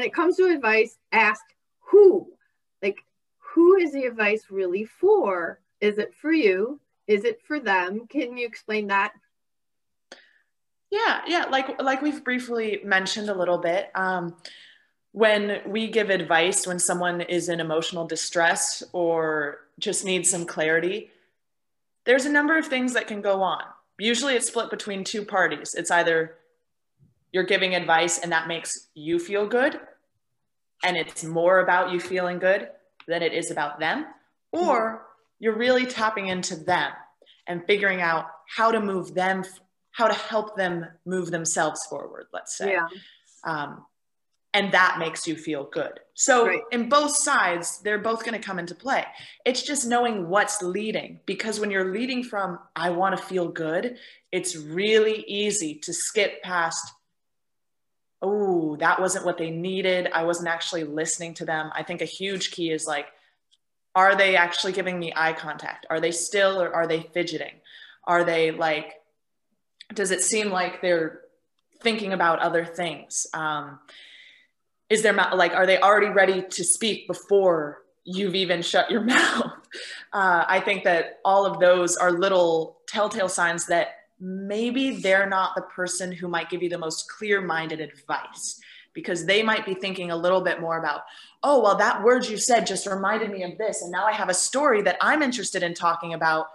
when it comes to advice, ask who. Like, who is the advice really for? Is it for you? Is it for them? Can you explain that? Yeah, yeah, like like we've briefly mentioned a little bit. Um, when we give advice when someone is in emotional distress or just needs some clarity, there's a number of things that can go on. Usually it's split between two parties. It's either you're giving advice and that makes you feel good, and it's more about you feeling good than it is about them, or you're really tapping into them and figuring out how to move them, how to help them move themselves forward, let's say. Yeah. Um, and that makes you feel good. So Right. in both sides, they're both going to come into play. It's just knowing what's leading because when you're leading from I want to feel good, it's really easy to skip past oh, that wasn't what they needed. I wasn't actually listening to them. I think a huge key is like are they actually giving me eye contact? Are they still or are they fidgeting? Are they like does it seem like they're thinking about other things? Um, is there like are they already ready to speak before you've even shut your mouth uh, i think that all of those are little telltale signs that maybe they're not the person who might give you the most clear-minded advice because they might be thinking a little bit more about oh well that word you said just reminded me of this and now i have a story that i'm interested in talking about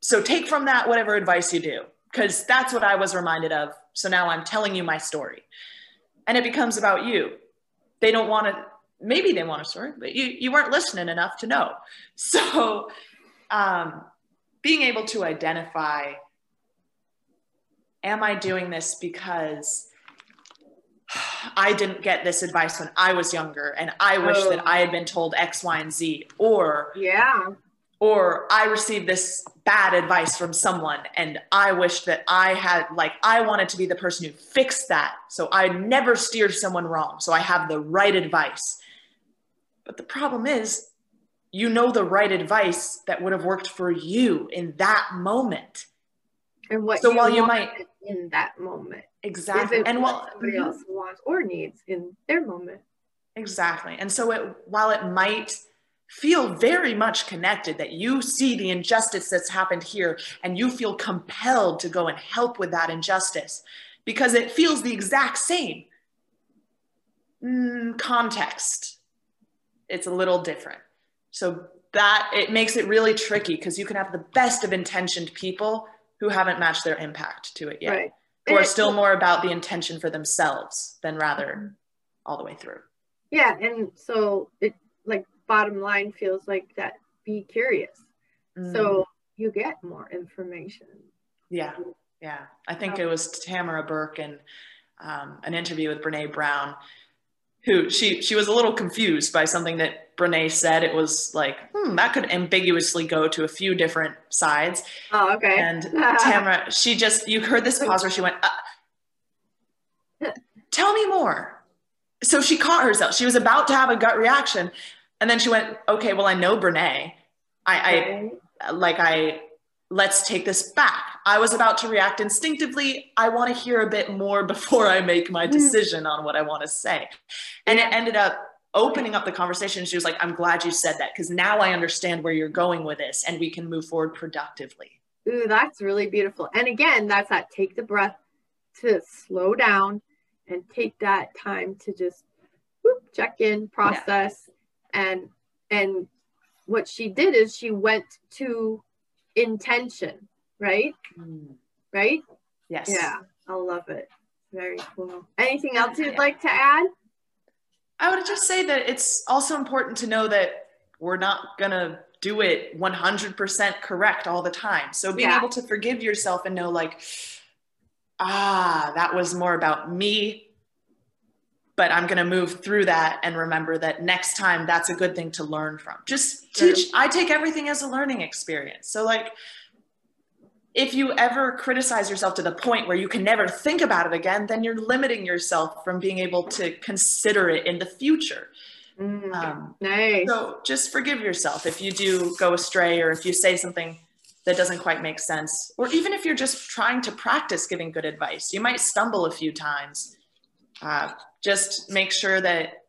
so take from that whatever advice you do because that's what i was reminded of so now i'm telling you my story and it becomes about you. They don't want to, maybe they want a story, but you, you weren't listening enough to know. So, um, being able to identify am I doing this because I didn't get this advice when I was younger and I wish Oh. that I had been told X, Y, and Z, or Yeah. or I received this bad advice from someone and I wish that I had like I wanted to be the person who fixed that so I never steered someone wrong so I have the right advice but the problem is you know the right advice that would have worked for you in that moment And what So while you might- in that moment. exactly and what somebody else wants or needs in their moment. Exactly. And so it while it might feel very much connected that you see the injustice that's happened here and you feel compelled to go and help with that injustice because it feels the exact same mm, context it's a little different so that it makes it really tricky because you can have the best of intentioned people who haven't matched their impact to it yet Right. who are And still more about the intention for themselves than rather all the way through Yeah, and so it like bottom line feels like that be curious. Mm. So you get more information. Yeah, yeah. I think it was Tarana Burke in um, an interview with Brene Brown, who she she was a little confused by something that Brene said. It was like, hmm, that could ambiguously go to a few different sides. Oh, okay. And Tarana, she just you heard this pause where she went, uh, "Tell me more." So she caught herself. She was about to have a gut reaction, and then she went, "Okay, well, I know Brene. I, I Right. like I let's take this back. I was about to react instinctively. I want to hear a bit more before I make my decision on what I want to say. And it ended up opening up the conversation. She was like, I'm glad you said that because now I understand where you're going with this and we can move forward productively. Ooh, that's really beautiful. And again, that's that take the breath to slow down and take that time to just whoop, check in, process, and and what she did is she went to intention, right? Mm. Right? Yes. Yeah, I love it. Very cool. Anything else you'd Yeah. like to add? I would just say that it's also important to know that we're not going to do it 100% correct all the time. So being Yeah. able to forgive yourself and know, like, ah, that was more about me, but I'm going to move through that and remember that next time that's a good thing to learn from. Just Sure. teach, I take everything as a learning experience. So, like, if you ever criticize yourself to the point where you can never think about it again, then you're limiting yourself from being able to consider it in the future. Mm, Um, nice. so just forgive yourself if you do go astray or if you say something that doesn't quite make sense, or even if you're just trying to practice giving good advice. You might stumble a few times. Uh, just make sure that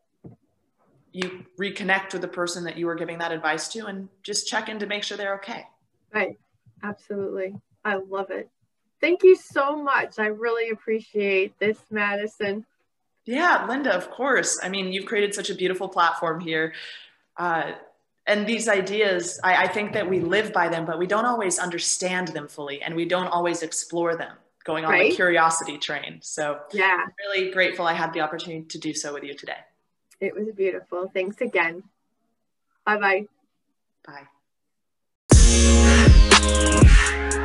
you reconnect with the person that you were giving that advice to and just check in to make sure they're okay. Right. Absolutely. I love it. Thank you so much. I really appreciate this, Madison. Yeah, Linda, of course. I mean, you've created such a beautiful platform here. Uh, and these ideas, I, I think that we live by them, but we don't always understand them fully and we don't always explore them going on right? the curiosity train. So, yeah, I'm really grateful I had the opportunity to do so with you today. It was beautiful. Thanks again. Bye-bye. Bye.